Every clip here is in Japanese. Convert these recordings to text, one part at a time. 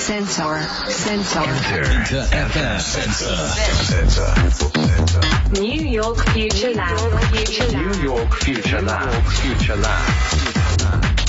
Sensor. Sensor. InterFM Sensor. New York Future Lab. Future Lab. New York Future Lab. Future Lab.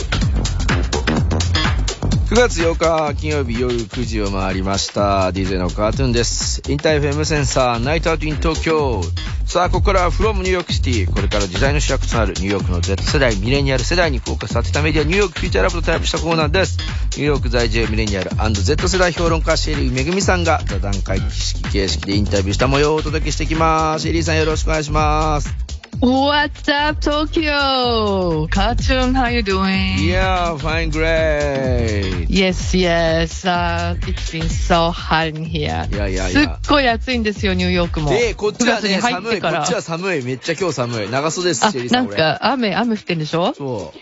9月8日金曜日夜9時を回りました。DJ のカートゥーンです。 InterFM Sensor Night Out in 東京。さあここからは from New York City。これから時代の主役となるニューヨークの Z 世代ミレニアル世代にフォーカス当てたメディア New York Future Lab とタイアップしたコーナーです。ニューヨーク在住ミレニアル &Z 世代評論家シェリーめぐみさんが座談会式形式でインタビューした模様をお届けしていきます。シェリーさんよろしくお願いします。What's up, Tokyo? Cartoon, how you doing? Yeah fine great Yes, yes. Uh, it's been so hot in here. いやいやいすっやごい暑いんですよ、ニューヨークも。で、こっちは9月にね、入っ寒い。こてからっちは寒い。めっちゃ今日寒い。長袖です、あシェリー、さ。なんん俺。か雨、雨降ってんでしょ？そ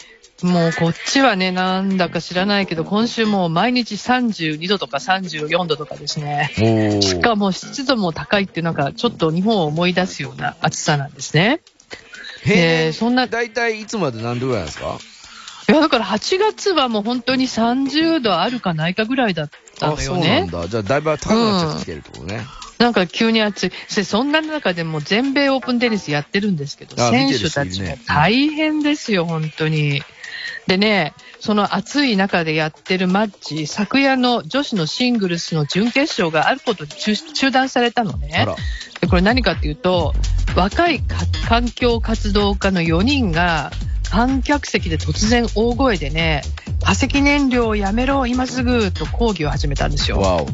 う。もうこっちはね、なんだか知らないけど、今週もう毎日32度とか34度とかですね。おしかも湿度も高いってなんかちょっと日本を思い出すような暑さなんですね。へえ、えーそんなだいたいいつまで何度ぐらいですか？いや、だから8月はもう本当に30度あるかないかぐらいだったあ、のよそうなんね。だ。じゃあだいぶ高くなっちゃってきてるってことね。なんか急に暑い。でそんな中でも全米オープンテニスやってるんですけど、あ選手たちも大変ですよ、本当に。でね、その暑い中でやってるマッチ、昨夜の女子のシングルスの準決勝があることで中中断されたのねこれ何かっていうと、若いか環境活動家の4人が観客席で突然大声でね、化石燃料をやめろ、今すぐと抗議を始めたんですよ。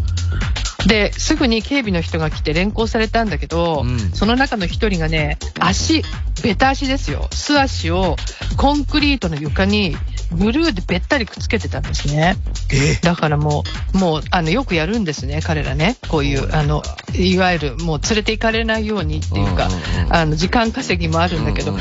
で、すぐに警備の人が来て連行されたんだけど、うんその中の一人がね、足、ベタ足ですよ。素足をコンクリートの床にブルーでべったりくっつけてたんですね。え？だからもう、もう、あの、よくやるんですね、彼らね。こういう、あの、いわゆる、もう連れて行かれないようにっていうか、あの、時間稼ぎもあるんだけど、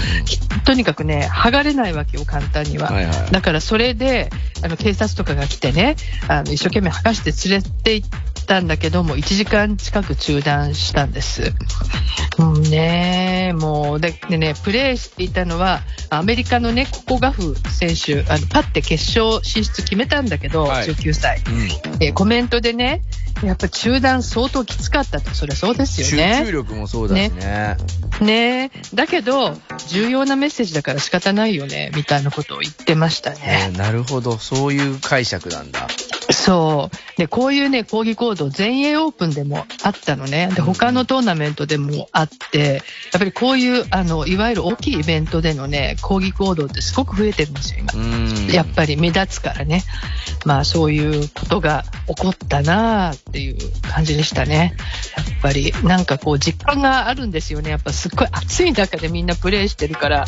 とにかくね、剥がれないわけよ、簡単には。はいはいだからそれで、あの、警察とかが来てね、あの、一生懸命剥がして連れて行ったんだけども、1時間近く中断したんです。うんねもう、ででね、プレーしていたのは、アメリカのね、ココガフ選手、あの、パって決勝進出決めたんだけど、はい19歳。うん。えーコメントでね、やっぱ中断相当きつかったと、そりゃそうですよ集ね中。力もそうだしね。ねだけど、重要なメッセージだから仕方ないよね、みたいなことを言ってましたえね。ーなるほど。そういう解釈なんだ。そう。で、こういうね、抗議行動、全英オープンでもあったのね。で、他のトーナメントでもあって、やっぱりこういう、あの、いわゆる大きいイベントでのね、抗議行動ってすごく増えてるんですよ、今。うん。やっぱり目立つからね。まあそういうことが起こったなあっていう感じでしたね。やっぱりなんかこう実感があるんですよね。やっぱすっごい暑い中でみんなプレーしてるから、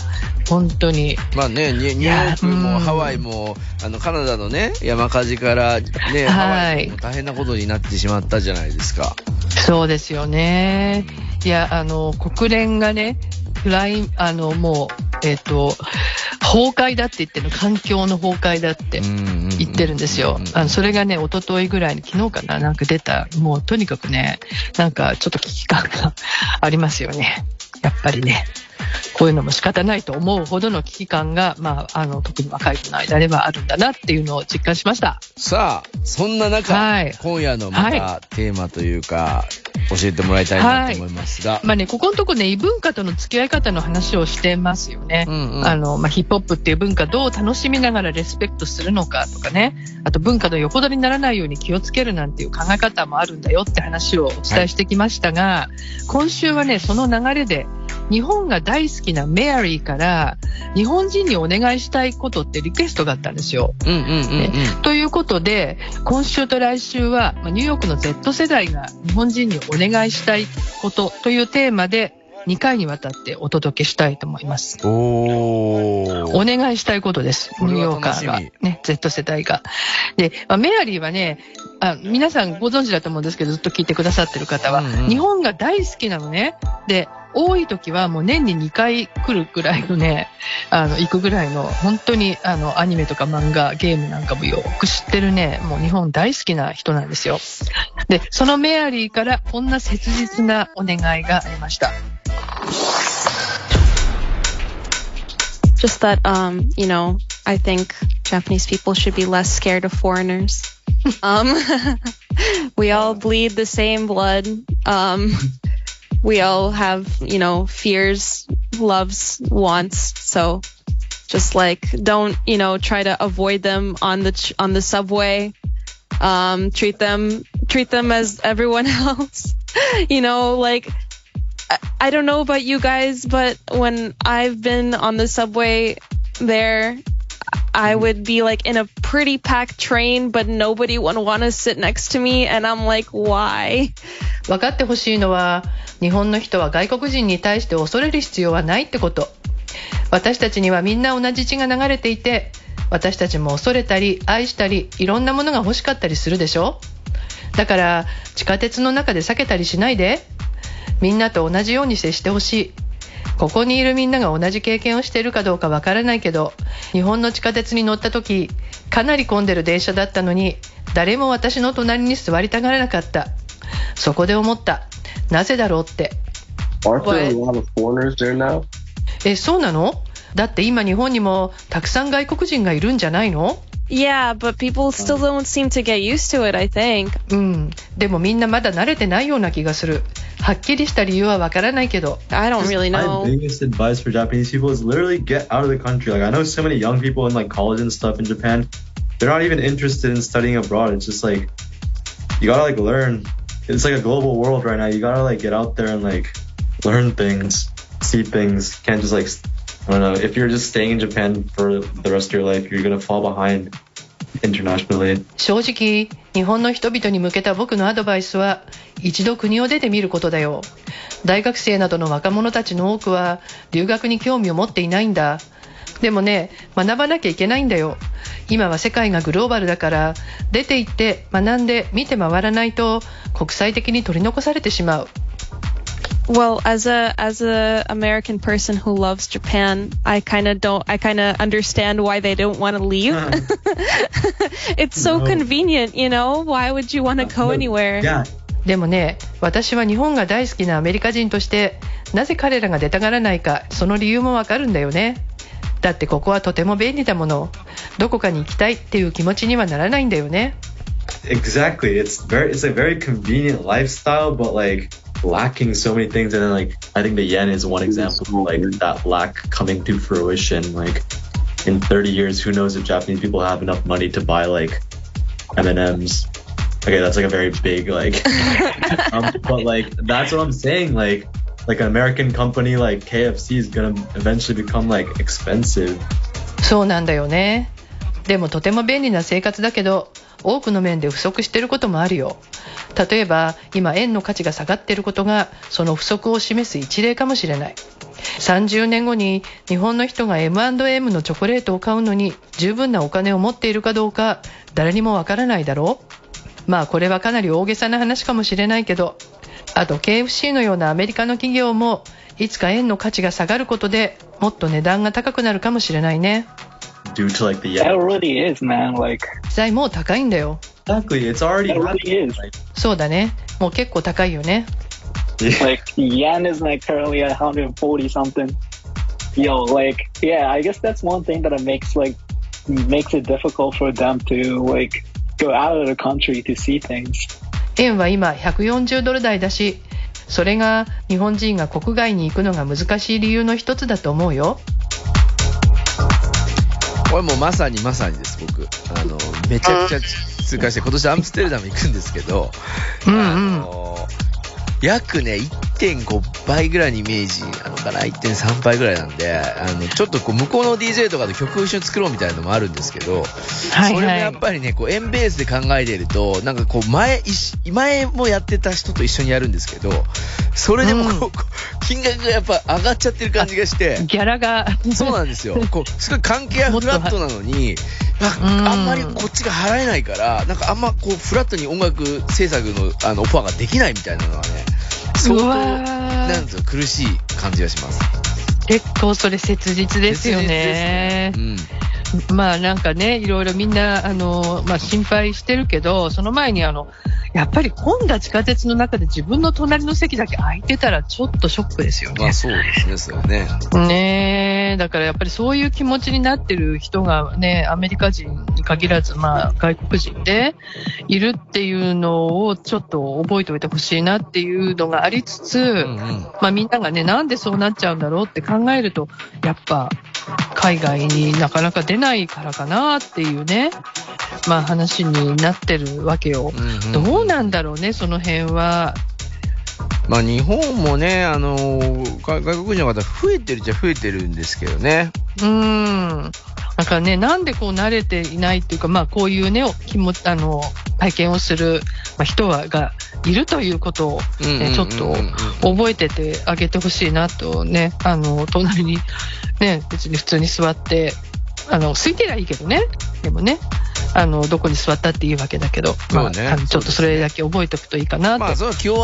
本当に。まあね、ニューヨークもハワイも、あの、カナダのね、山火事からね、はいハワイも大変なことになってしまったじゃないですか。そうですよね。いや、あの、国連がね、フライン、あの、もう、えっ、と、崩壊だって言ってるの、環境の崩壊だって。言ってるんですよ。あのそれがね、一昨日ぐらいに、昨日かな、なんか出た、もうとにかくね、なんかちょっと危機感が ありますよね。やっぱりね、こういうのも仕方ないと思うほどの危機感が、まあ、あの、特に若い子の間ではあるんだなっていうのを実感しました。さあ、そんな中、はい。今夜のまたはテーマというか、教えてもらいたいなと思いますが、まあね、ここのとこね、異文化との付き合い方の話をしてますよね。うんうん。あの、まあ、ヒップホップっていう文化どう楽しみながらレスペクトするのかとかね、あと文化の横取りにならないように気をつけるなんていう考え方もあるんだよって話をお伝えしてきましたが、今週はね、その流れで、日本が大好きなメアリーから、日本人にお願いしたいことってリクエストがあったんですよ。うんうんうんうん。ということで、今週と来週は、まあニューヨークの Z 世代が日本人にお願いしたいことというテーマで、2回にわたってお届けしたいと思います。おー。お願いしたいことです。ニューヨーカーが。ね、Z 世代が。で、まあ、メアリーはね、あ皆さんご存知だと思うんですけど、ずっと聞いてくださってる方は、うんうん日本が大好きなのね。で、多い時はもう年に2回来るぐらいのね、あの、行くぐらいの、本当にあの、アニメとか漫画、ゲームなんかもよく知ってるね、もう日本大好きな人なんですよ。で、そのメアリーからこんな切実なお願いがありました。Just that um, you know, I think Japanese people should be less scared of foreigners. Um, we all bleed the same blood. Um, we all have, you know, fears, loves, wants. So just like don't, you know, try to avoid them on the ch- on the subway. Um, treat them treat them as everyone else. you know, like I, don't know about you guys, but when I've been on the subway there, I would be like in a pretty packed train, but nobody would want to sit next to me, and I'm like, why? 分かってほしいのは日本の人は外国人に対して恐れる必要はないってこと私たちにはみんな同じ血が流れていて私たちも恐れたり愛したりいろんなものが欲しかったりするでしょだから地下鉄の中で避けたりしないでみんなと同じように接してほしい。ここにいるみんなが同じ経験をしているかどうかわからないけど日本の地下鉄に乗った時かなり混んでる電車だったのに誰も私の隣に座りたがらなかった。そこで思った。なぜだろうって?えそうなの？だって今日本にもたくさん外国人がいるんじゃないの？Yeah, but people still don't seem to get used to it, I think. うんでもみんなまだ慣れてないような気がするはっきりした理由はわからないけど I don't really My know. biggest advice for Japanese people is literally get out of the country. Like I know so many young people in like college and stuff in Japan, they're not even interested in studying abroad. It's just like you gotta like learn. It's like a global world right now. You gotta like get out there and like learn things, see things. Can't just like I don't know. If you're just staying in Japan for the rest of your life, you're gonna fall behind internationally. 正直日本の人々に向けた僕のアドバイスは一度国を出てみることだよ大学生などの若者たちの多くは留学に興味を持っていないんだでもね学ばなきゃいけないんだよ今は世界がグローバルだから出て行って学んで見て回らないと国際的に取り残されてしまう Well, as a as a American person who loves Japan, I kind of don't. I kind of understand why they don't want to leave. it's so No. convenient, you know. Why would you want to go anywhere? Yeah, でもね私は日本が大好きなアメリカ人としてなぜ彼らが出たがらないかその理由もわかるんだよねだってここはとても便利だものどこかに行きたいっていう気持ちにはならないんだよね exactly. It's very it's a very convenient lifestyle, but like lacking so many things. And then like I think the yen is one example of like that lack coming to fruition. Like in 30 years, who knows if Japanese people have enough money to buy like M and M's. Okay, that's like a very big like, um, but like that's what I'm saying. Like like an American company like KFC is gonna eventually become like expensive. そうなんだよね でもとても便利な生活だけど多くの面で不足していることもあるよ。例えば今円の価値が下がっていることがその不足を示す一例かもしれない。30年後に日本の人が M&M のチョコレートを買うのに十分なお金を持っているかどうか誰にもわからないだろう。まあこれはかなり大げさな話かもしれないけどあと KFC のようなアメリカの企業もいつか円の価値が下がることでもっと値段が高くなるかもしれないね。Due to like the That yen. already is, man. Like, 実際もう高いんだよ Exactly, it's already really is. そうだねもう結構高いよね Like, yen is like currently at 140 something. Yo, like, yeah, I guess that's one thing that it makes like makes it difficult for them to like go out of the country to see things. 円は今140ドル台だしそれが日本人が国外に行くのが難しい理由の一つだと思うよこれもうまさにまさにです、僕。あの、めちゃくちゃ通過して、今年アムステルダム行くんですけど、うんうんあの、約ね、1.5倍ぐらいのイメージなのかな、1.3倍ぐらいなんで、あの、ちょっとこう、向こうの DJ とかと曲を一緒に作ろうみたいなのもあるんですけど、はいそれもやっはいぱりね、こう、円ベースで考えていると、なんかこう、前、前もやってた人と一緒にやるんですけど、それでもこう、うん金額がやっぱ上がっちゃってる感じがして、ギャラが。そうなんですよ。こう、すごい関係はフラットなのに、あんまりこっちが払えないから、なんかあんまこう、フラットに音楽制作のあのオファーができないみたいなのはね、相当、うわなんーですよ、苦しい感じがします。結構それ切実ですよ切実ねですねまあなんかね、いろいろみんな、あの、まあ心配してるけど、その前にあの、やっぱり混んだ地下鉄の中で自分の隣の席だけ空いてたらちょっとショックですよね。まあそうですね、それはね。ねえ、だからやっぱりそういう気持ちになってる人がね、アメリカ人に限らず、まあ外国人でいるっていうのをちょっと覚えておいてほしいなっていうのがありつつ、うんうん。まあみんながね、なんでそうなっちゃうんだろうって考えると、やっぱ海外になかなか出ないからかなっていうね、まあ話になってるわけよ。うんうんどうなんだろうね、その辺は。まあ日本もね、あの外国人の方増えてるっちゃ増えてるんですけどね。うーん。だからね、なんでこう慣れていないっていうか、まあこういうね、気もあの、体験をする、まあ、人はがいるということを、ね、ちょっと覚えててあげてほしいなとね、あの、隣にね、別に普通に座って、あの、空いてりゃいいけどね。でもね、あの、どこに座ったっていいわけだけど、まあ、ねあのちょっとそれだけ覚えておくといいかなと。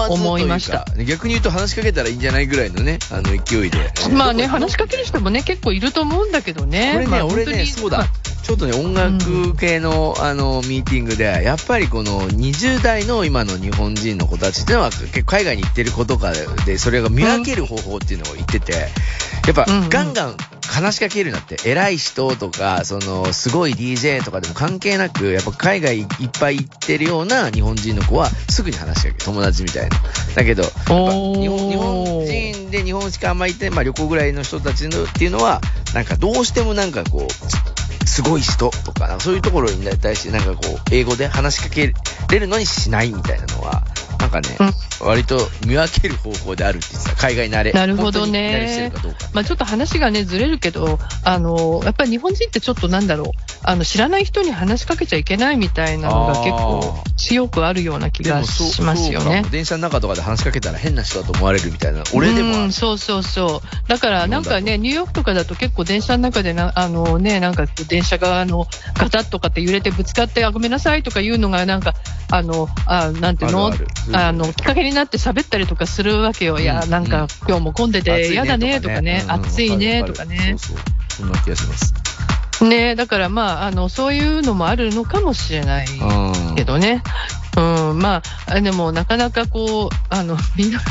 思いました逆に言うと話しかけたらいいんじゃないぐらいのね、あの勢いで。まあね、話しかける人もね、結構いると思うんだけどね。これね、まあ俺ね、本当にそうだまあ。ちょっとね、音楽系の、あの、ミーティングで、やっぱりこの20代の今の日本人の子たちっていうのは、結構海外に行ってる子とかで、それが見分ける方法っていうのを言ってて、やっぱうんうん、ガンガン話しかけるなって、偉い人とか、その、すごい DJ とかでも関係なく、やっぱ海外いっぱい行ってるような日本人の子は、すぐに話しかける。友達みたいな。だけど、やっぱ日本日本人で日本しかあんまりいて、まあ旅行ぐらいの人たちのっていうのは、なんかどうしてもなんかこう、すごい人とか、そういうところに対してなんかこう、英語で話しかけれるのにしないみたいなのは、かね、割と見分ける方法であるって言ってた。海外慣れ。なるほどね。まあちょっと話がね、ずれるけど、あの、やっぱり日本人ってちょっとなんだろう、あの、知らない人に話しかけちゃいけないみたいなのが結構強くあるような気がしますよね。電車の中とかで話しかけたら変な人だと思われるみたいな。俺でもうん、そうそうそう。だから、なんかね、ニューヨークとかだと結構電車の中でな、あのね、なんか電車が、あの、ガタッとかって揺れてぶつかって、あ、ごめんなさいとかいうのが、なんか、あの、あ、なんていうの？あるあの、きっかけになって喋ったりとかするわけよ。いや、うんなんか、今日も混んでて嫌だねとかね、うん暑いねとかね。そんな気がします。ねだからまあ、あの、そういうのもあるのかもしれないうんけどね。うん、まあ、でもなかなかこう、あの、みんなが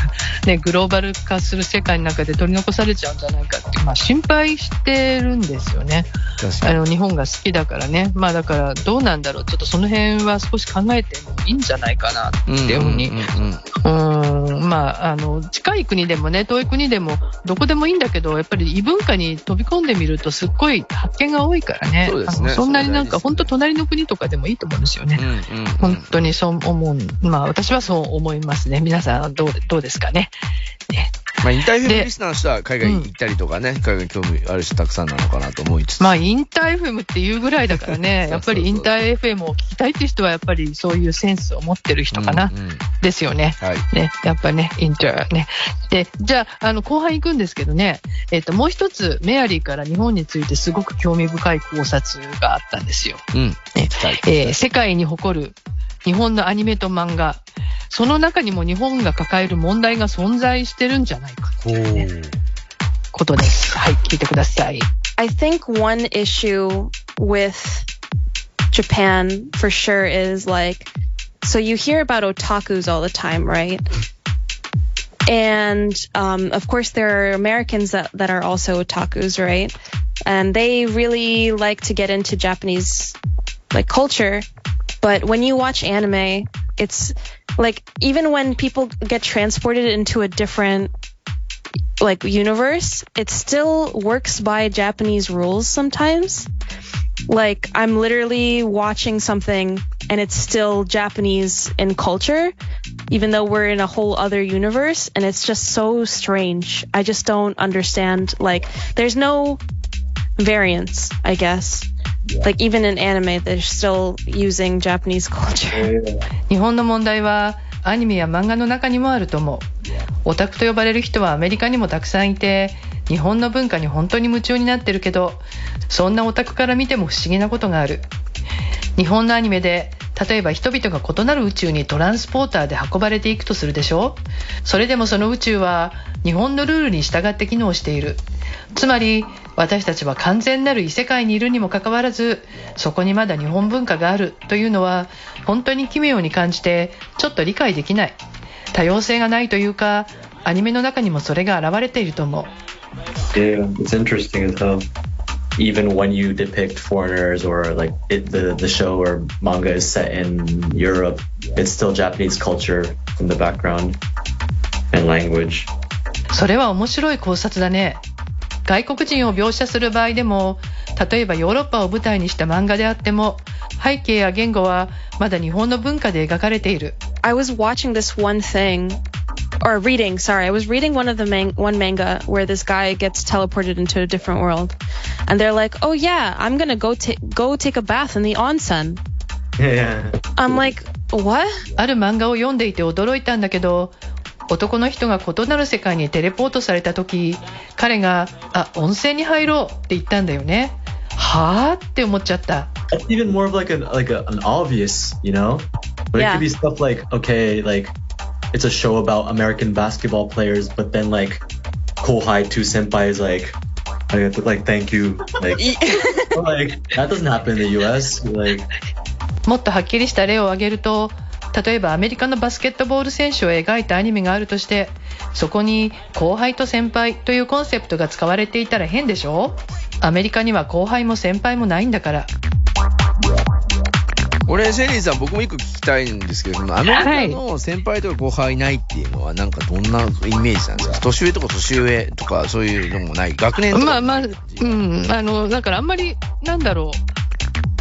ね、グローバル化する世界の中で取り残されちゃうんじゃないかって、まあ心配してるんですよね。あの、日本が好きだからね。まあだからどうなんだろう。ちょっとその辺は少し考えてもいいんじゃないかなっていうふうに。うん、まあ、あの、近い国でもね、遠い国でも、どこでもいいんだけど、やっぱり異文化に飛び込んでみると、すっごい発見が多いからね。そうですねそんなになんか、本当隣の国とかでもいいと思うんですよね。うんうんうん本当にそう思う。まあ、私はそう思いますね。皆さん、どう、どうですかね。ねまあ、インターフェムリスナーの人は海外行ったりとかね、海外に興味ある人たくさんなのかなと思いつつ。まあ、インター FM っていうぐらいだからね、やっぱりインター FM を聞きたいっていう人は、やっぱりそういうセンスを持ってる人かな。うんうんですよね。はい。ね、やっぱね、インターね。で、じゃあ、あの、後半行くんですけどね、えっ、と、もう一つ、メアリーから日本についてすごく興味深い考察があったんですよ。うん。ねはいえー世界に誇る日本のアニメと漫画、その中にも日本が抱える問題が存在してるんじゃないかというねことです。はい、聞いてください。 I think one issue with Japan for sure is like, so you hear about otakus all the time, right? And um, of course, there are Americans that, that are also otakus, right? And they really like to get into Japanese like culture. but when you watch anime, it's like even when people get transported into a different like universe, it still works by Japanese rules sometimes. Like I'm literally watching something and it's still Japanese in culture, even though we're in a whole other universe and it's just so strange. I just don't understand. Like there's no variance, I guess. Like even in anime, they're still using Japanese culture. 日本の問題はアニメや漫画の中にもあると思う。オタクと呼ばれる人はアメリカにもたくさんいて、日本の文化に本当に夢中になってるけど、そんなオタクから見ても不思議なことがある。日本のアニメで、例えば人々が異なる宇宙にトランスポーターで運ばれていくとするでしょそれでもその宇宙は日本のルールに従って機能している。つまり私たちは完全なる異世界にいるにもかかわらずそこにまだ日本文化があるというのは本当に奇妙に感じてちょっと理解できない多様性がないというかアニメの中にもそれが現れていると思う Yeah, it's interesting as hell. Even when you depict foreigners or like it, the the show or manga is set in Europe, it's still Japanese culture in the background and language. それは面白い考察だね外国人を描写する場合でも例えばヨーロッパを舞台にした漫画であっても背景や言語はまだ日本の文化で描かれている I was watching this one thing, or reading. Sorry, I was reading one of the man- one manga where this guy gets teleported into a different world, and they're like, "Oh yeah, I'm gonna go take go take a bath in the onsen." Yeah. I'm like, "What?" ある漫画を読んでいて驚いたんだけど男の人が異なる世界にテレポートされた時彼が「あ温泉に入ろう」って言ったんだよねはあって思っちゃった That's even more of like an like a, an obvious, you know? But it Yeah. could be stuff like okay, like it's a show about American basketball players, but then like Kohai to senpai is like like, like thank you. Like, like that doesn't happen in the US. Like もっとはっきりした例を挙げると例えばアメリカのバスケットボール選手を描いたアニメがあるとしてそこに後輩と先輩というコンセプトが使われていたら変でしょ？アメリカには後輩も先輩もないんだから。これ、シェリーさん、僕も一個聞きたいんですけど、アメリカの先輩とか後輩いないっていうのは、なんかどんなイメージなんですか？年上とか年上とかそういうのもない？学年とか。まあまあ、うん、あの、だからあんまり、なんだろう、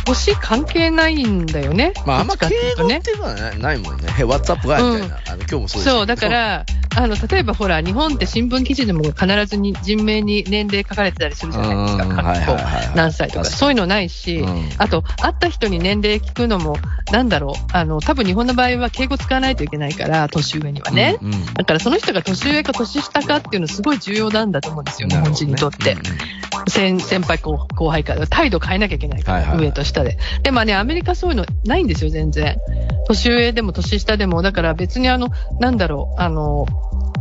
年関係ないんだよね。まあ、あんま敬語っていうのはないもんね。Hey, what's up, guy? みたいな。あの、今日もそうですそう、だか、ら、あの、例えばほら、日本って新聞記事でも必ずに人名に年齢書かれてたりするじゃないですか。うん過去はいはい何歳とか。そういうのないし、うんあと、会った人に年齢聞くのも、なんだろう、あの、多分日本の場合は敬語使わないといけないから、年上にはね。うんうんだからその人が年上か年下かっていうのすごい重要なんだと思うんですよ、日本人にとって。なるほどね先先輩後後輩から態度変えなきゃいけないから、はいはいはい上と下で。でもね、アメリカそういうのないんですよ、全然。年上でも年下でも、だから別にあの、なんだろう、あの、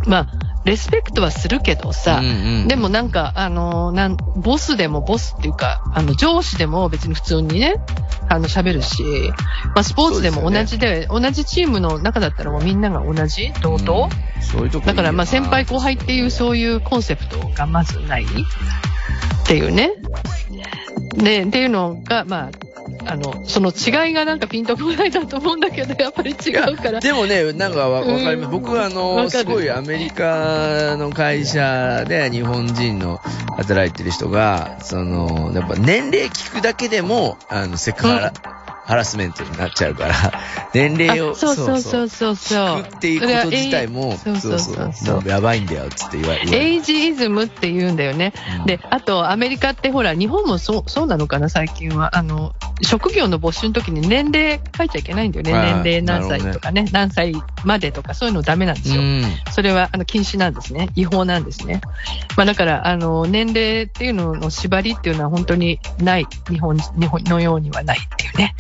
まあ、レスペクトはするけどさ、うんうん。でもなんか、あの、なん、ボスでもボスっていうか、あの、上司でも別に普通にね、あの、喋るし、まあ、スポーツでも同じで、同じチームの中だったらもうみんなが同じ同等、うん。そういうとこだからまあ先輩後輩っていうそういうコンセプトがまずないっていうね。で、っていうのが、まあ、あの、その違いがなんかピンとこないなと思うんだけど、やっぱり違うから。でもね、なんかわわかります。うん僕はあわの、すごいアメリカの会社で日本人の働いてる人が、その、やっぱ年齢聞くだけでも、あの、セクハラ、ハラスメントになっちゃうから、年齢を、あそうそうそうそうそう。っていうこと自体も、そうそうそうやばいんだよ、つって言われる。エイジイズムって言うんだよね。うんで、あとアメリカってほら、日本もそう、そうなのかな、最近は。あの、職業の募集の時に年齢書いちゃいけないんだよね。はい年齢何歳とかね何歳までとか、そういうのダメなんですよ。うんそれはあの禁止なんですね。違法なんですね。まあだから、あの、年齢っていうのの縛りっていうのは本当にない。日本、日本のようにはないっていうね。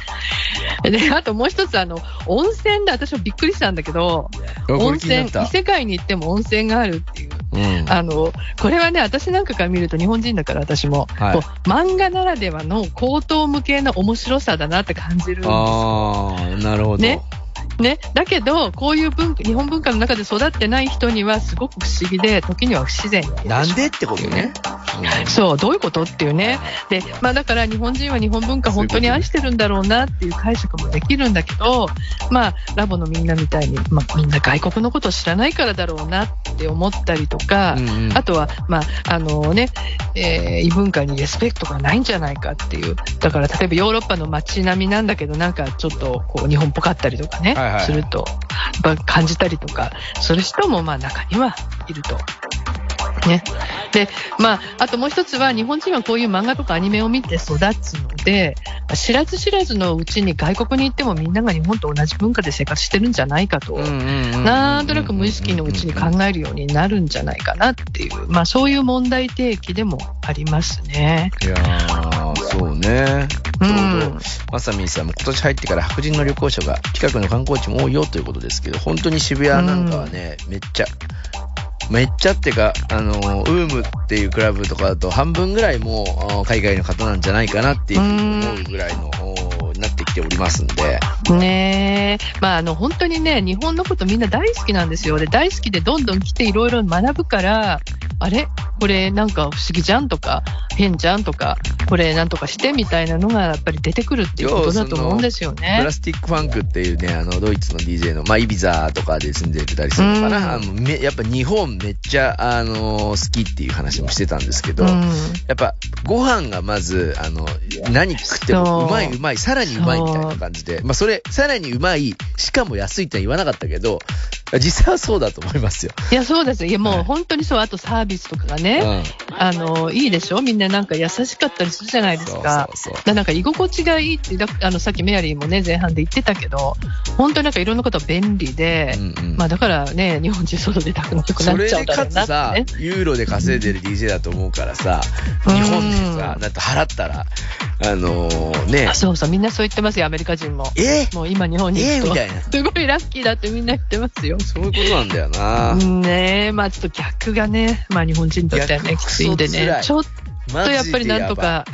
で、あともう一つ、あの、温泉で私はびっくりしたんだけど、温泉、異世界に行っても温泉があるっていう。うん。あの、これはね、私なんかから見ると日本人だから私も、はいこう漫画ならではの高等無形な面白さだなって感じるんですよ。ああ、なるほど。ねね。だけど、こういう文化、日本文化の中で育ってない人にはすごく不思議で、時には不自然なんでってことね。そう、どういうことっていうね。で、まあだから日本人は日本文化本当に愛してるんだろうなっていう解釈もできるんだけど、まあラボのみんなみたいに、まあみんな外国のことを知らないからだろうなって思ったりとか、うんうんあとは、まああのね、えー異文化にレスペクトがないんじゃないかっていう。だから例えばヨーロッパの街並みなんだけど、なんかちょっとこう日本っぽかったりとかね、はいはいすると、やっぱ感じたりとか、する人もまあ中にはいると。ね。で、まあ、あともう一つは、日本人はこういう漫画とかアニメを見て育つので、まあ知らず知らずのうちに外国に行ってもみんなが日本と同じ文化で生活してるんじゃないかと、なんとなく無意識のうちに考えるようになるんじゃないかなっていう、まあそういう問題提起でもありますね。いやね。うちょうどん。まさみんさんも今年入ってから白人の旅行者が近くの観光地も多いよということですけど、本当に渋谷なんかはね、めっちゃめっちゃってか、あの、ウームっていうクラブとかだと半分ぐらいもうあ海外の方なんじゃないかなっていうふうに思うぐらいの、っておりますんで。ねえ。まあ、あの、本当にね、日本のことみんな大好きなんですよ。で、大好きでどんどん来ていろいろ学ぶから、あれ？これなんか不思議じゃんとか、変じゃんとか、これなんとかしてみたいなのがやっぱり出てくるっていうことだと思うんですよプねラ。スティックファンクっていうね、あの、ドイツの DJ の、まあ、イビザとかで住んでたりするのかな。うんあのめやっぱ日本めっちゃ、あの好きっていう話もしてたんですけど、うん。やっぱ、ご飯がまず、あの、何食ってもうまいうまい、さらにうまいみたいな感じで、まあそれ、さらにうまい、しかも安いっては言わなかったけど、実際はそうだと思いますよ。いや、そうです。いや、もはいう本当にそう。あとサービスとかがね、うん。あの、いいでしょ？みんななんか優しかったりするじゃないですそうか。そうそう。だなんか居心地がいいってだあのさっきメアリーもね前半で言ってたけど本当になんかいろんなことが便利で、うんうんまあだからね日本人外出たくなっちゃうだろでかつさユーロで稼いでる DJ だと思うからさ、うん日本でさ、だって払ったら、あのーねあ、そうそうみんなそう言ってますよアメリカ人も。え？もう今日本に行くと、え？みたいな。すごいラッキーだってみんな言ってますよ。そういうことなんだよな。ねえまあちょっと逆がねまあ日本人にとってはね逆きついんでねちょっマとやっぱりなんとか。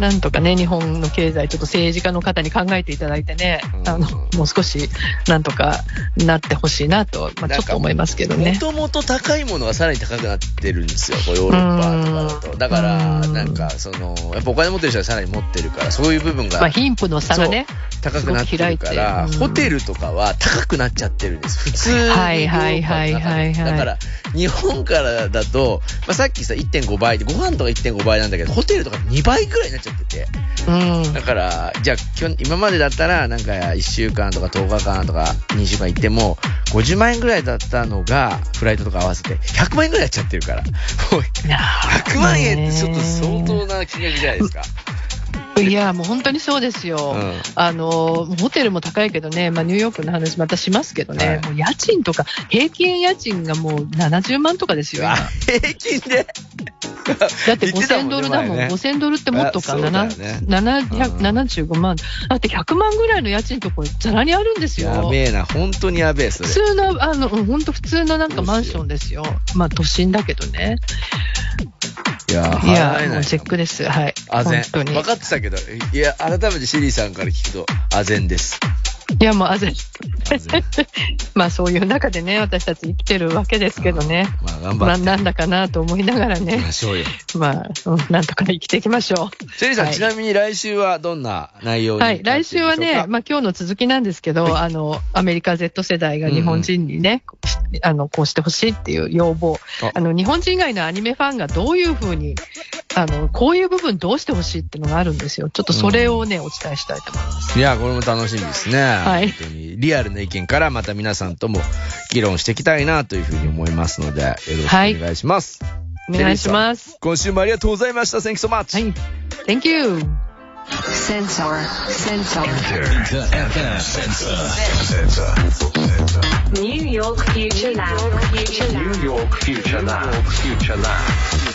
なんとかね、日本の経済、ちょっと政治家の方に考えていただいてね、うんあの、もう少し、なんとかなってほしいなと、まあ、ちょっと思いますけどねも。ともと高いものがさらに高くなってるんですよ、ヨーロッパとかだと。だから、うんなんか、その、やっぱお金持ってる人はさらに持ってるから、そういう部分がまあ、貧富の差がね、高くなってるから、ホテルとかは高くなっちゃってるんです。普通に。はいはいはいはいはいだから、日本からだと、まあ、さっきさ、1.5倍で、ご飯とか1.5倍なんだけど、ホテルとか2倍ぐらいになっちゃってて。うん。だから、じゃあ、今までだったら、なんか、1週間とか10日間とか2週間行っても、50万円ぐらいだったのが、フライトとか合わせて、100万円ぐらいやっちゃってるから。もう、100万円ってちょっと相当な金額じゃないですか。いや、もう本当にそうですよ。うんあの、ホテルも高いけどね、まあニューヨークの話またしますけどね、はいもう家賃とか、平均家賃がもう70万とかですよ、今。平均で？だって5000ドルだもん、ね。5000ドルってもっとか、あそうだよ7ね700 75万。だって100万ぐらいの家賃とこざらにあるんですよ。やべえな、本当にやべえ、それ普。通の、あの、うん本当普通のなんかマンションですよ。まあ都心だけどね。いや、い払や、えないもうチェックです。はい。あぜん。本当に。分かってたけど、いや、改めてシェリーさんから聞くと、あぜんです。いや、もうあぜまあそういう中でね、私たち生きてるわけですけどね。まあ、頑まあ張ってなんだかなと思いながらいきねま。しょうよ。まあ、うんなんとか生きていきましょう。リーさん、はいちなみに来週はどんな内容にはい、来週はね、まあ今日の続きなんですけど、あの、アメリカ Z 世代が日本人にね、あの、こうしてほしいっていう要望あ、あの、日本人以外のアニメファンがどういうふうに、あの、こういう部分どうしてほしいっていうのがあるんですよ。ちょっとそれをね、お伝えしたいと思います。いや、これも楽しみですね。はい本当に。リアルな意見からまた皆さんとも議論していきたいなというふうに思いますので、よろしくお願いします。お願いします。今週もありがとうございました。Thank you so much. はい。Thank you! Sensor. Sensor. Inter FM Sensor. New York Future Lab. Future Lab. New York Future Lab. Future Lab.